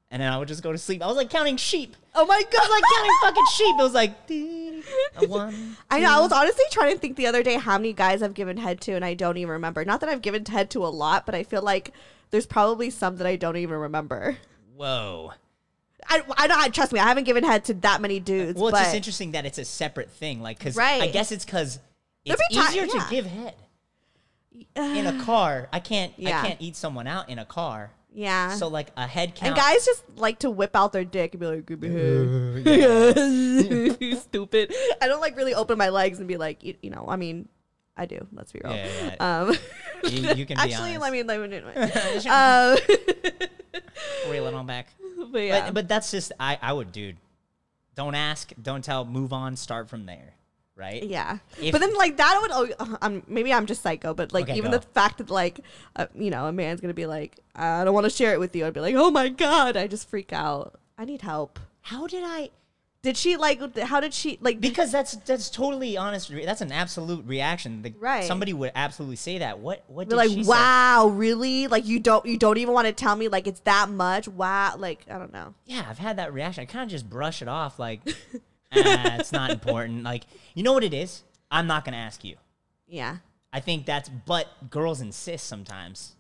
and then I would just go to sleep. I was like counting sheep. Oh my god! I was like counting fucking sheep. It was like dee, a one. I know. I was honestly trying to think the other day how many guys I've given head to, and I don't even remember. Not that I've given head to a lot, but I feel like there's probably some that I don't even remember. Whoa. I, I don't trust me. I haven't given head to that many dudes. Well, it's but just interesting that it's a separate thing. Like, because Right. I guess it's because it's be ti- easier yeah. to give head in a car. I can't. Yeah. I can't eat someone out in a car. Yeah. So like a head count. and guys just like to whip out their dick and be like, "Give me head." Stupid. I don't like really open my legs and be like, you, you know. I mean, I do. Let's be real. Yeah, yeah. Um, You- you can be actually. honest. Let me let me. Just Um, reel it on back. but yeah. But but that's just I I would dude. Don't ask, don't tell, move on, start from there. Right? Yeah, If- but then like that would. Oh, um, maybe I'm just psycho, but like Okay, even go. the fact that like, uh, you know, a man's gonna be like, I don't want to share it with you. I'd be like, oh my god, I just freak out. I need help. How did I Did she like? How did she like? because that's that's totally honest. re- That's an absolute reaction. The, Right. Somebody would absolutely say that. What what did like, she say? wow, really? Like you don't you don't even want to tell me like it's that much? Wow, like I don't know. Yeah, I've had that reaction. I kind of just brush it off like, ah, it's not important. Like, you know what it is? I'm not gonna ask you. Yeah, I think that's. But girls insist sometimes.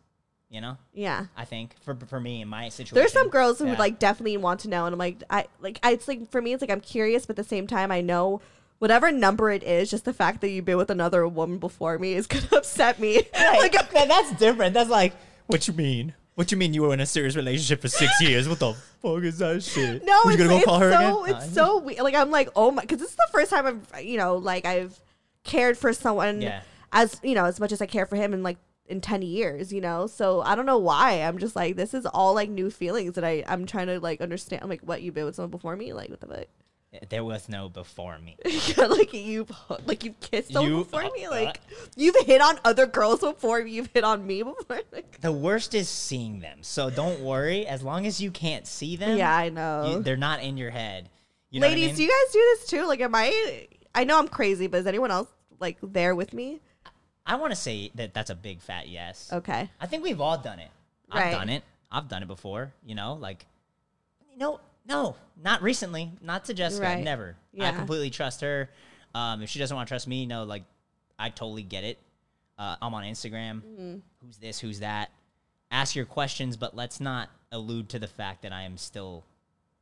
You know. yeah. I think for for me in my situation. There's some girls who Yeah. would like definitely want to know, and I'm like, I like, I, it's like for me, it's like I'm curious, but at the same time, I know whatever number it is, just the fact that you've been with another woman before me is gonna upset me. like like, that's different. That's like, what you mean? What you mean you were in a serious relationship for six years? What the fuck is that shit? no, Were you it's, gonna go it's call her so again? it's so weird. Like I'm like, oh my, because this is the first time I've you know like I've cared for someone Yeah. as you know as much as I care for him in like in 10 years you know so i don't know why i'm just like this is all like new feelings that i i'm trying to like understand I'm like what you've been with someone before me like what the fuck There was no before me. yeah, like you've like you've kissed someone You- before me uh, like you've hit on other girls before you've hit on me before like, The worst is seeing them. So don't worry. As long as you can't see them, yeah i know you- they're not in your head. You know what I ladies mean? do you guys do this too like am i i know i'm crazy but is anyone else like there with me I want to say that that's a big fat yes. okay I think we've all done it. I've Right. done it. I've done it before. You know, like, no, no, not recently. Not to Jessica. Right. Never. I completely trust her. Um, if she doesn't want to trust me, no, like, I totally get it. Uh, I'm on Instagram. Mm-hmm. Who's this? Who's that? Ask your questions, but let's not allude to the fact that I am still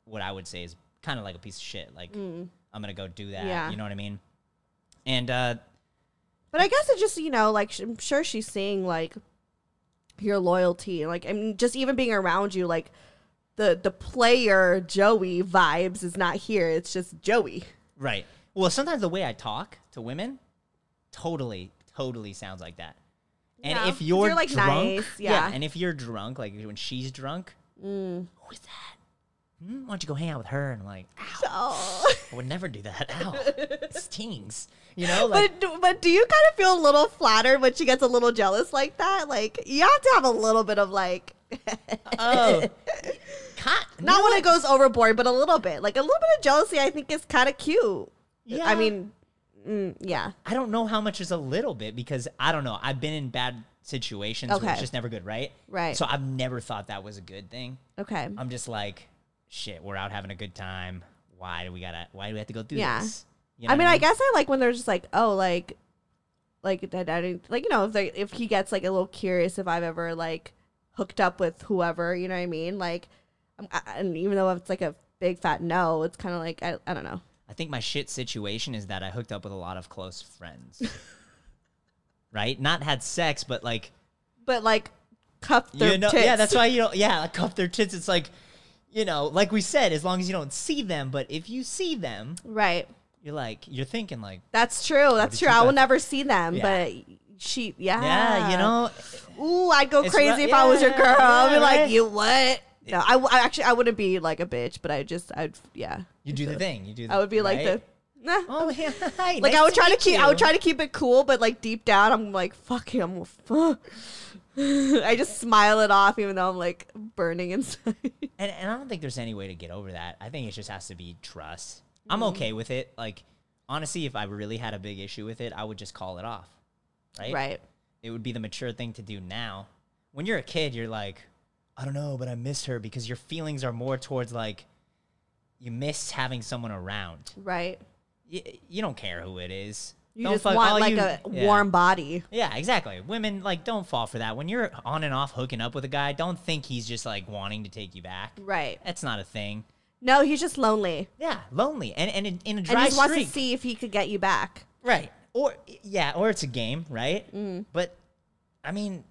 what I would say is kind of like a piece of shit. Like, I'm gonna go do that. Mm. Yeah. You know what I mean? And uh, But I guess it just you know like I'm sure she's seeing like your loyalty, like I mean just even being around you, like the the player Joey vibes is not here. It's just Joey. Right. Well, sometimes the way I talk to women totally, totally sounds like that. And Yeah, if you're, you're, like, drunk, nice, yeah. and if you're drunk, like when she's drunk, who is that? Hmm? Why don't you go hang out with her? And I'm like, ow, Oh. I would never do that. Ow, it stings. You know, like but but do you kind of feel a little flattered when she gets a little jealous like that? Like you have to have a little bit of like, oh, not know when it goes overboard, but a little bit. Like a little bit of jealousy, I think is kind of cute. Yeah. I mean, mm, yeah. I don't know how much is a little bit because I don't know. I've been in bad situations where Okay. it's just never good, right? Right. So I've never thought that was a good thing. Okay. I'm just like, shit, we're out having a good time. Why do we gotta? Why do we have to go through Yeah. this? You I know mean, I guess I like when they're just like, oh, like, like, I, I didn't- like you know, if they if he gets like a little curious if I've ever like hooked up with whoever, you know what I mean? Like, I, and even though it's like a big fat no, it's kind of like I, I don't know. I think my shit situation is that I hooked up with a lot of close friends. right? Not had sex, but like But like, cuff their you know, tits. yeah, that's why you don't. Yeah, like cuff their tits. It's like, you know, like we said, as long as you don't see them, but if you see them, right. you're like, you're thinking like, That's true. That's true. I will never see them, Yeah. but she, yeah, yeah, you know, Ooh, I'd go It's crazy if I was your yeah, girl. I'd be yeah, like, right? you what? No, I, w- I actually I wouldn't be like a bitch, but I just I'd yeah. you do the thing. You do. The, I would be like right? the nah. Oh yeah, hi, like nice I would try to meet keep I would you. try to keep it cool, but like deep down I'm like fuck him. Fuck. I just smile it off even though I'm like burning inside. And, and I don't think there's any way to get over that. I think it just has to be trust. I'm Mm-hmm. okay with it. Like, honestly, if I really had a big issue with it, I would just call it off. Right? right. It would be the mature thing to do now. When you're a kid, you're like, I don't know, but I miss her because your feelings are more towards like, you miss having someone around. Right. You, you don't care who it is. You Don't just fuck- want like you- a yeah. warm body. Yeah, exactly. Women like don't fall for that. When you're on and off hooking up with a guy, don't think he's just like wanting to take you back. Right. That's not a thing. No, he's just lonely. Yeah, lonely and and in, in a And dry he just wants to see if he could get you back. right? Or yeah, or it's a game, right? Mm. But I mean,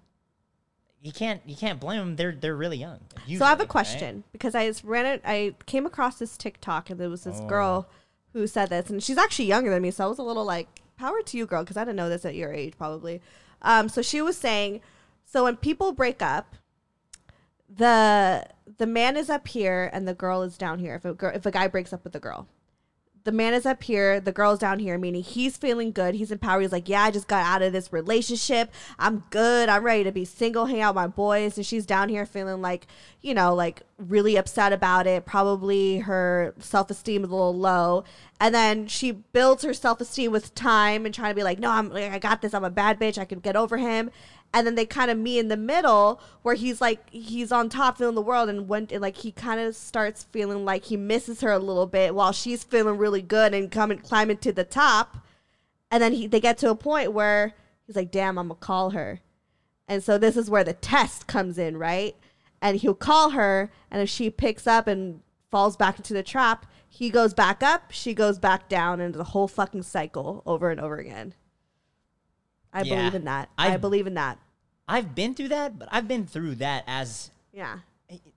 you can't you can't blame them. They're they're really young. so I have a usually, right? question because I just ran it. I came across this TikTok and there was this Oh. girl who said this, and she's actually younger than me, so I was a little like, "Power to you, girl," because I didn't know this at your age, probably. Um, so she was saying, so when people break up, the the man is up here and the girl is down here. If a girl, if a guy breaks up with a girl, the man is up here, the girl's down here, meaning he's feeling good, he's empowered. He's like, Yeah, I just got out of this relationship. I'm good. I'm ready to be single, hang out with my boys. And she's down here feeling like, you know, like really upset about it. Probably her self esteem is a little low. And then she builds her self esteem with time and trying to be like, No, I'm like, I got this. I'm a bad bitch. I can get over him. And then they kind of meet in the middle where he's like he's on top feeling the world and when and like he kind of starts feeling like he misses her a little bit while she's feeling really good and coming climbing to the top. And then he they get to a point where he's like damn i'm gonna call her. And so this is where the test comes in right? And he'll call her and if she picks up and falls back into the trap he goes back up she goes back down and the whole fucking cycle over and over again. I Yeah. believe in that. I I- believe in that I've been through that, but I've been through that as yeah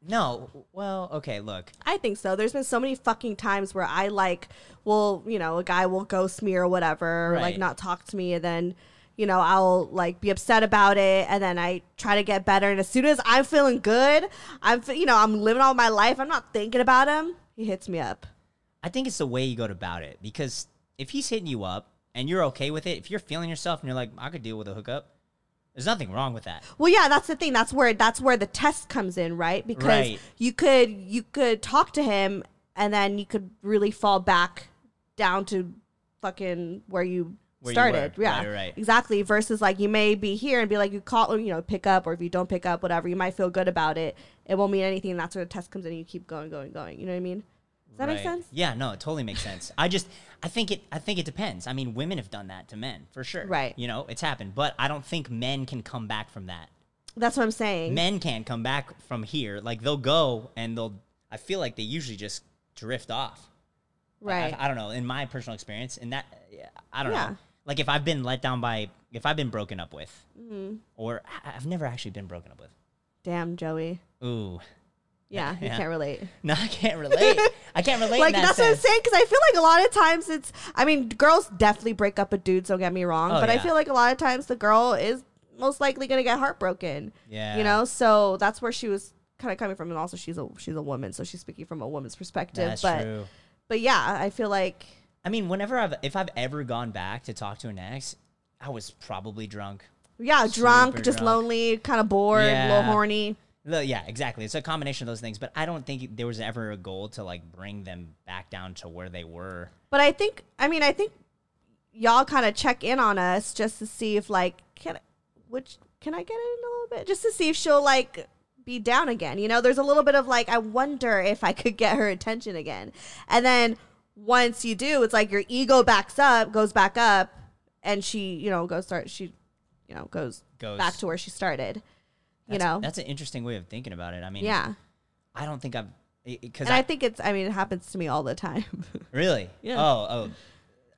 no. Well, okay, look. I think so. There's been so many fucking times where I like, well, you know, a guy will ghost me or whatever, or like not talk to me, and then, you know, I'll like be upset about it, and then I try to get better. And as soon as I'm feeling good, I'm, you know, I'm living all my life. I'm not thinking about him. He hits me up. I think it's the way you go about it because if he's hitting you up and you're okay with it, if you're feeling yourself and you're like, I could deal with a hookup, there's nothing wrong with that. Well, yeah, that's the thing. That's where that's where the test comes in, right? Because Right. you could you could talk to him, and then you could really fall back down to fucking where you Where started. were. Yeah, Right, right. exactly. Versus like you may be here and be like you call, you know, pick up, or if you don't pick up, whatever, you might feel good about it. It won't mean anything. That's where the test comes in. and You keep going, going, going. You know what I mean? Does that make sense? Yeah, no, it totally makes sense. I just I think it I think it depends. I mean, women have done that to men, for sure. Right. You know, it's happened, but I don't think men can come back from that. That's what I'm saying. Men can't come back from here. Like they'll go and they'll I feel like they usually just drift off. Right. I, I don't know. In my personal experience, and that yeah, I don't Yeah. know. Like if I've been let down by, if I've been broken up with, Mm-hmm. or I've never actually been broken up with. Damn, Joey. Ooh, Yeah, you Yeah. can't relate. no, I can't relate. I can't relate. like that that's what I'm saying because I feel like a lot of times it's. I mean, girls definitely break up with dudes. Don't get me wrong, Oh, but I feel like a lot of times the girl is most likely gonna get heartbroken. Yeah. you know. So that's where she was kind of coming from, and also she's a she's a woman, so she's speaking from a woman's perspective. That's but true. but yeah, I feel like I mean, whenever I've if I've ever gone back to talk to an ex, I was probably drunk. yeah, drunk, just drunk. lonely, kind of bored, a little horny. Well, Yeah, exactly. It's a combination of those things, but I don't think there was ever a goal to like bring them back down to where they were. But I think, I mean, I think y'all kind of check in on us just to see if, like, can I, which can I get in a little bit, just to see if she'll like be down again. You know, there's a little bit of like, I wonder if I could get her attention again, and then once you do, it's like your ego backs up, goes back up, and she, you know, goes start she, you know, goes, Goes- back to where she started. You know, that's an interesting way of thinking about it. I mean, yeah. I don't think I've because And I, I, think it's, I mean, it happens to me all the time. really, Yeah. Oh, oh,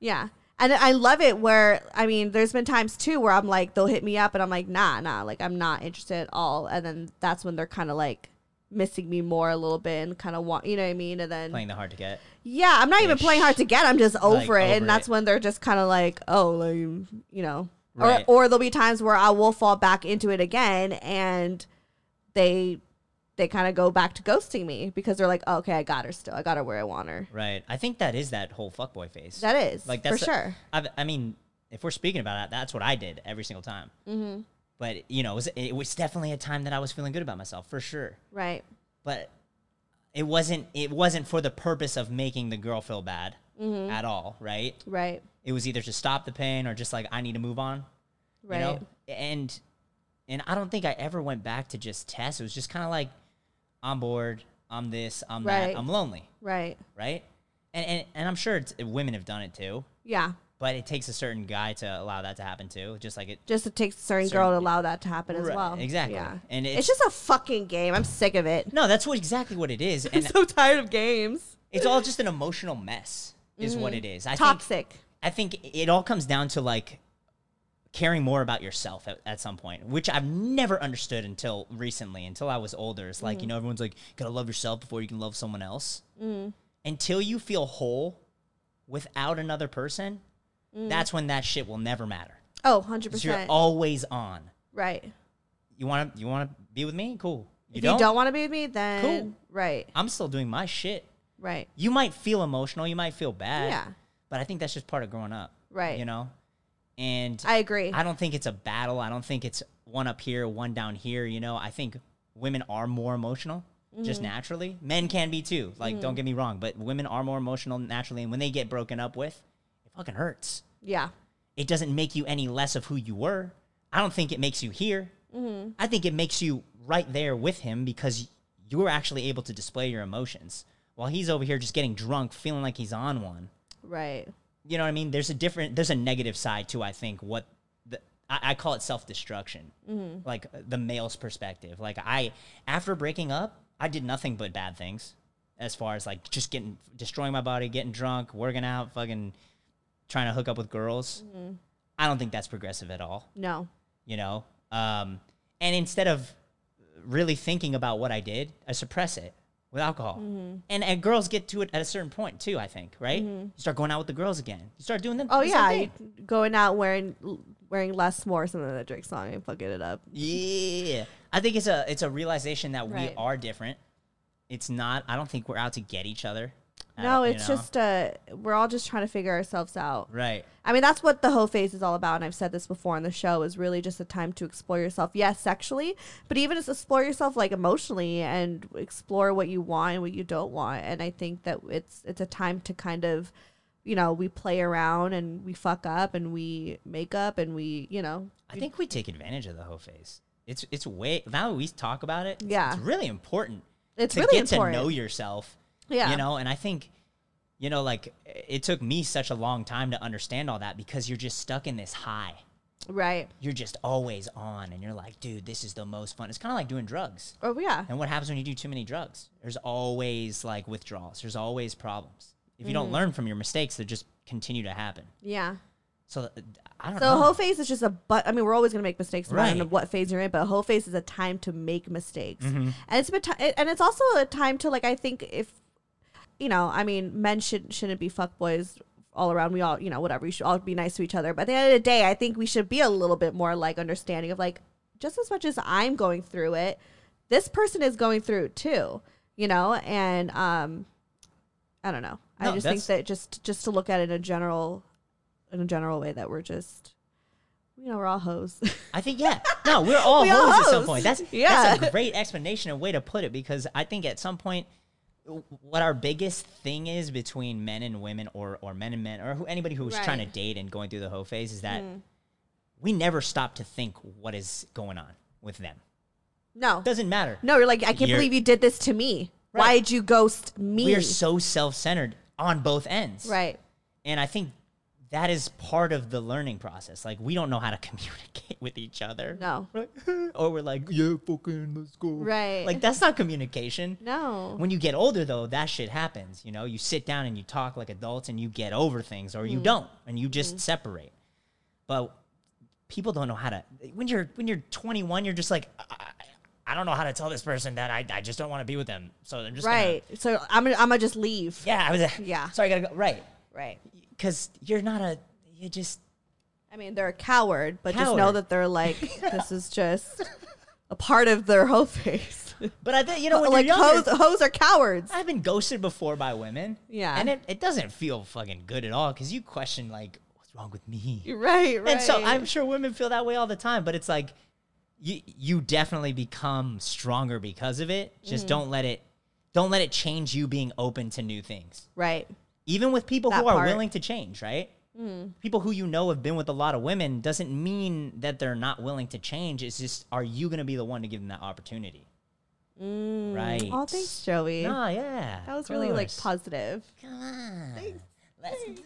Yeah. And I love it where I mean, there's been times too where I'm like, they'll hit me up and I'm like, nah, nah, like I'm not interested at all. And then that's when they're kind of like missing me more a little bit and kind of want, you know what I mean? And then playing the hard to get. yeah, I'm not even playing hard to get. I'm just over Like, it, over and that's it. when they're just kind of like, oh, like you know, Right. or or there'll be times where I will fall back into it again, and they they kind of go back to ghosting me because they're like, oh, okay, I got her still, I got her where I want her. Right. I think that is that whole fuckboy phase. That is like for that's the- sure. I've, I mean, if we're speaking about that, that's what I did every single time. Mm-hmm. But you know, it was, it was definitely a time that I was feeling good about myself for sure. Right. But it wasn't. It wasn't for the purpose of making the girl feel bad Mm-hmm. at all. Right. Right. It was either to stop the pain or just like I need to move on. Right. You know? And and I don't think I ever went back to just test. It was just kind of like I'm bored. I'm this. I'm Right. that. I'm lonely. Right. Right. And and, and I'm sure it's, women have done it too. Yeah. But it takes a certain guy to allow that to happen too. Just like it. Just it takes a certain, Certain- girl to allow that to happen as well. exactly. Yeah. And it's, it's- just a fucking game. I'm sick of it. No, that's what exactly what it is, I'm and so tired of games. it's all just an emotional mess, is what mm-hmm. it is. I think Toxic. I think it all comes down to like caring more about yourself at, at some point, which I've never understood until recently, until I was older. It's like, you mm. know, everyone's like, gotta love yourself before you can love someone else. Mm. Until you feel whole without another person, mm. that's when that shit will never matter. Oh, 100 'Cause you're percent. always on. Right. You want to you want to be with me? Cool. You if don't? you don't want to be with me, then Cool. right, I'm still doing my shit. right, You might feel emotional, you might feel bad. Yeah. But I think that's just part of growing up. Right. You know? And I agree. I don't think it's a battle. I don't think it's one up here, one down here. You know, I think women are more emotional Mm-hmm. just naturally. Men can be too. Like, don't get me wrong, but women are more emotional naturally. And when they get broken up with, it fucking hurts. yeah, It doesn't make you any less of who you were. I don't think it makes you here. Mm-hmm. I think it makes you right there with him because you were actually able to display your emotions while he's over here just getting drunk, feeling like he's on one right, you know what I mean? There's a different, there's a negative side to I think what the I, I call it self destruction, like uh, the male's perspective. Like I, after breaking up, I did nothing but bad things, as far as like just getting destroying my body, getting drunk, working out, fucking trying to hook up with girls. I don't think that's progressive at all. no, You know, um, and instead of really thinking about what I did, I suppress it with alcohol. Mm-hmm. And, and girls get to it at a certain point too, I think, right? You start going out with the girls again. You start doing them. Oh yeah, going out wearing wearing less, more, something that Drake song and fucking it up. Yeah. I think it's a it's a realization that Right. we are different. It's not I don't think we're out to get each other. No, don't- you it's know? just uh, we're all just trying to figure ourselves out. Right. I mean, that's what the whole phase is all about. And I've said this before on the show is really just a time to explore yourself. Yes, sexually, but even just explore yourself like emotionally and explore what you want and what you don't want. And I think that it's it's a time to kind of, you know, we play around and we fuck up and we make up and we, you know, I think we take advantage of the hoe phase. It's it's way now that we talk about it. Yeah. it's really important. It's to really get important. to know yourself. Yeah. you know, and I think, you know, like it took me such a long time to understand all that because you're just stuck in this high. right. You're just always on, and you're like, dude, this is the most fun. It's kind of like doing drugs. Oh yeah. And what happens when you do too many drugs? There's always like withdrawals. There's always problems. If you Mm. don't learn from your mistakes, they just continue to happen. Yeah. So uh, I don't So know. whole phase is just a but. I mean, we're always gonna make mistakes, no Right. what phase you're in. But whole phase is a time to make mistakes, Mm-hmm. and it's been ti- and it's also a time to like. I think if you know, I mean, men should shouldn't be fuckboys all around. We all, you know, whatever. We should all be nice to each other. But at the end of the day, I think we should be a little bit more like understanding of like just as much as I'm going through it, this person is going through it too. You know, and um, I don't know. I just think that just just to look at it in a general in a general way that we're just you know we're all hoes. I think yeah. No, we're all We all hoes at some point. That's Yeah. that's a great explanation and way to put it because I think at some point what our biggest thing is between men and women or or men and men or who, anybody who's trying to date and going through the hoe phase is that mm. we never stop to think what is going on with them. no, Doesn't matter. no, you're like I can't You're- believe you did this to me. Right. Why'd you ghost me? We are so self-centered on both ends. right. And I think that is part of the learning process. Like we don't know how to communicate with each other. No. We're like, or we're like, yeah, fucking, let's go. Right. Like that's not communication. No. When you get older, though, that shit happens. You know, you sit down and you talk like adults, and you get over things, or you Mm. don't, and you just separate. But people don't know how to. When you're when you're 21, you're just like, I, I don't know how to tell this person that I, I just don't want to be with them. So I'm just gonna- right. So I'm gonna, I'm gonna just leave. yeah, I was. Yeah. Sorry, I gotta go. Right, Right. Because you're not a. You just I mean, they're a coward, but just know that they're like this is just a part of their whole face. But I think you know when like hoes, hoes are cowards. I've been ghosted before by women. Yeah. and it, it doesn't feel fucking good at all because you question like, what's wrong with me? Right. Right. And so I'm sure women feel that way all the time, but it's like you you definitely become stronger because of it. Mm-hmm. Just don't let it don't let it change you being open to new things. right. Even with people That who are part. Mm. willing to change, right? People who you know have been with a lot of women doesn't mean that they're not willing to change. It's just, are you going to be the one to give them that opportunity? Right. Oh, thanks, Joey. Nah, yeah. that was really like positive. Come on. Let's-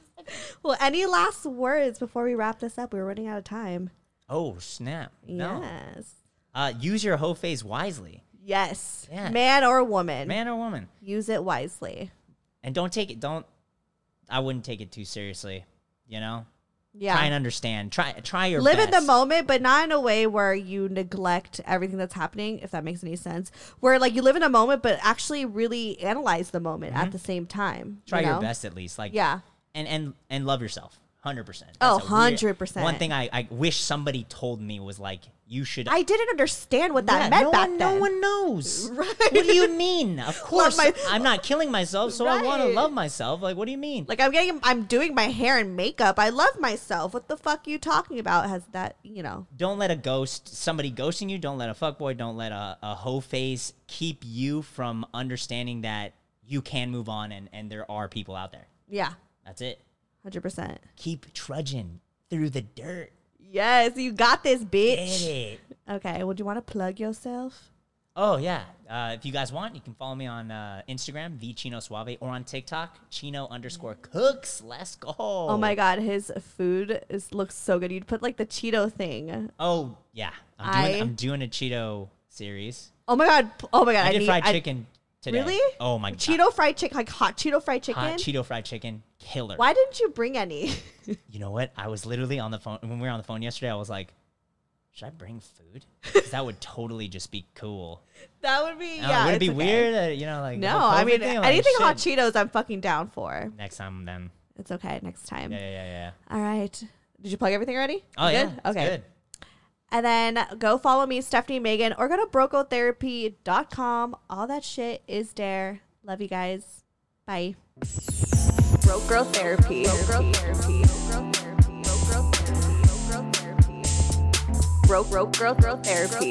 Well, any last words before we wrap this up? We're running out of time. Oh, snap. No. Yes. Uh, use your hoe phase wisely, Yes. Yeah. Man or woman. man or woman. Use it wisely. And don't take it, don't, I wouldn't take it too seriously, you know? Yeah. Try and understand. Try try your live in the moment, but not in a way where you neglect everything that's happening, if that makes any sense. Where like you live in a moment, but actually really analyze the moment at the same time. Mm-hmm. Try you your best at least. Like Yeah. and and and love yourself. Hundred percent. Oh, 100%. One thing I, I wish somebody told me was like you should. I didn't understand what that Yeah, meant no back one, then. No one knows. Right. What do you mean? Of course, my- I'm not killing myself, so I want to love myself. Like, what do you mean? Like I'm getting, I'm doing my hair and makeup. I love myself. What the fuck are you talking about? Has that, you know? don't let a ghost, somebody ghosting you. Don't let a fuckboy. Don't let a, a hoe face keep you from understanding that you can move on and and there are people out there. Yeah, That's it. hundred percent. Keep trudging through the dirt. Yes, you got this, Get bitch. it. Okay, would you want to plug yourself? Oh yeah. Uh, if you guys want, you can follow me on uh, Instagram, the Chino Suave, or on TikTok, Chino underscore Cooks. Let's go. Oh my god, his food is looks so good. You'd put like the Cheeto thing. Oh yeah. I'm doing, I- I'm doing a Cheeto series. Oh my god. Oh my god. I, did need, fried chicken today. Really? Oh my god. Cheeto fried chicken, like hot Cheeto fried chicken. Hot Cheeto fried chicken, killer. Why didn't you bring any? You know what? I was literally on the phone when we were on the phone yesterday. I was like, should I bring food? 'Cause that would totally just be cool. that would be Uh, yeah. would it be okay. weird? That, you know, like No, I mean thing? Like, anything hot shit. Cheetos, I'm fucking down for. Next time, then. It's okay. Next time. Yeah, yeah, yeah, yeah. All right. Did you plug everything already? Oh You yeah. good? Okay. Good. And then go follow me, Stephanie Megan, or go to brokegirltherapy.com. All that shit is there. Love you guys. Bye. Broke Girl Therapy. Broke Broke Girl Girl Therapy.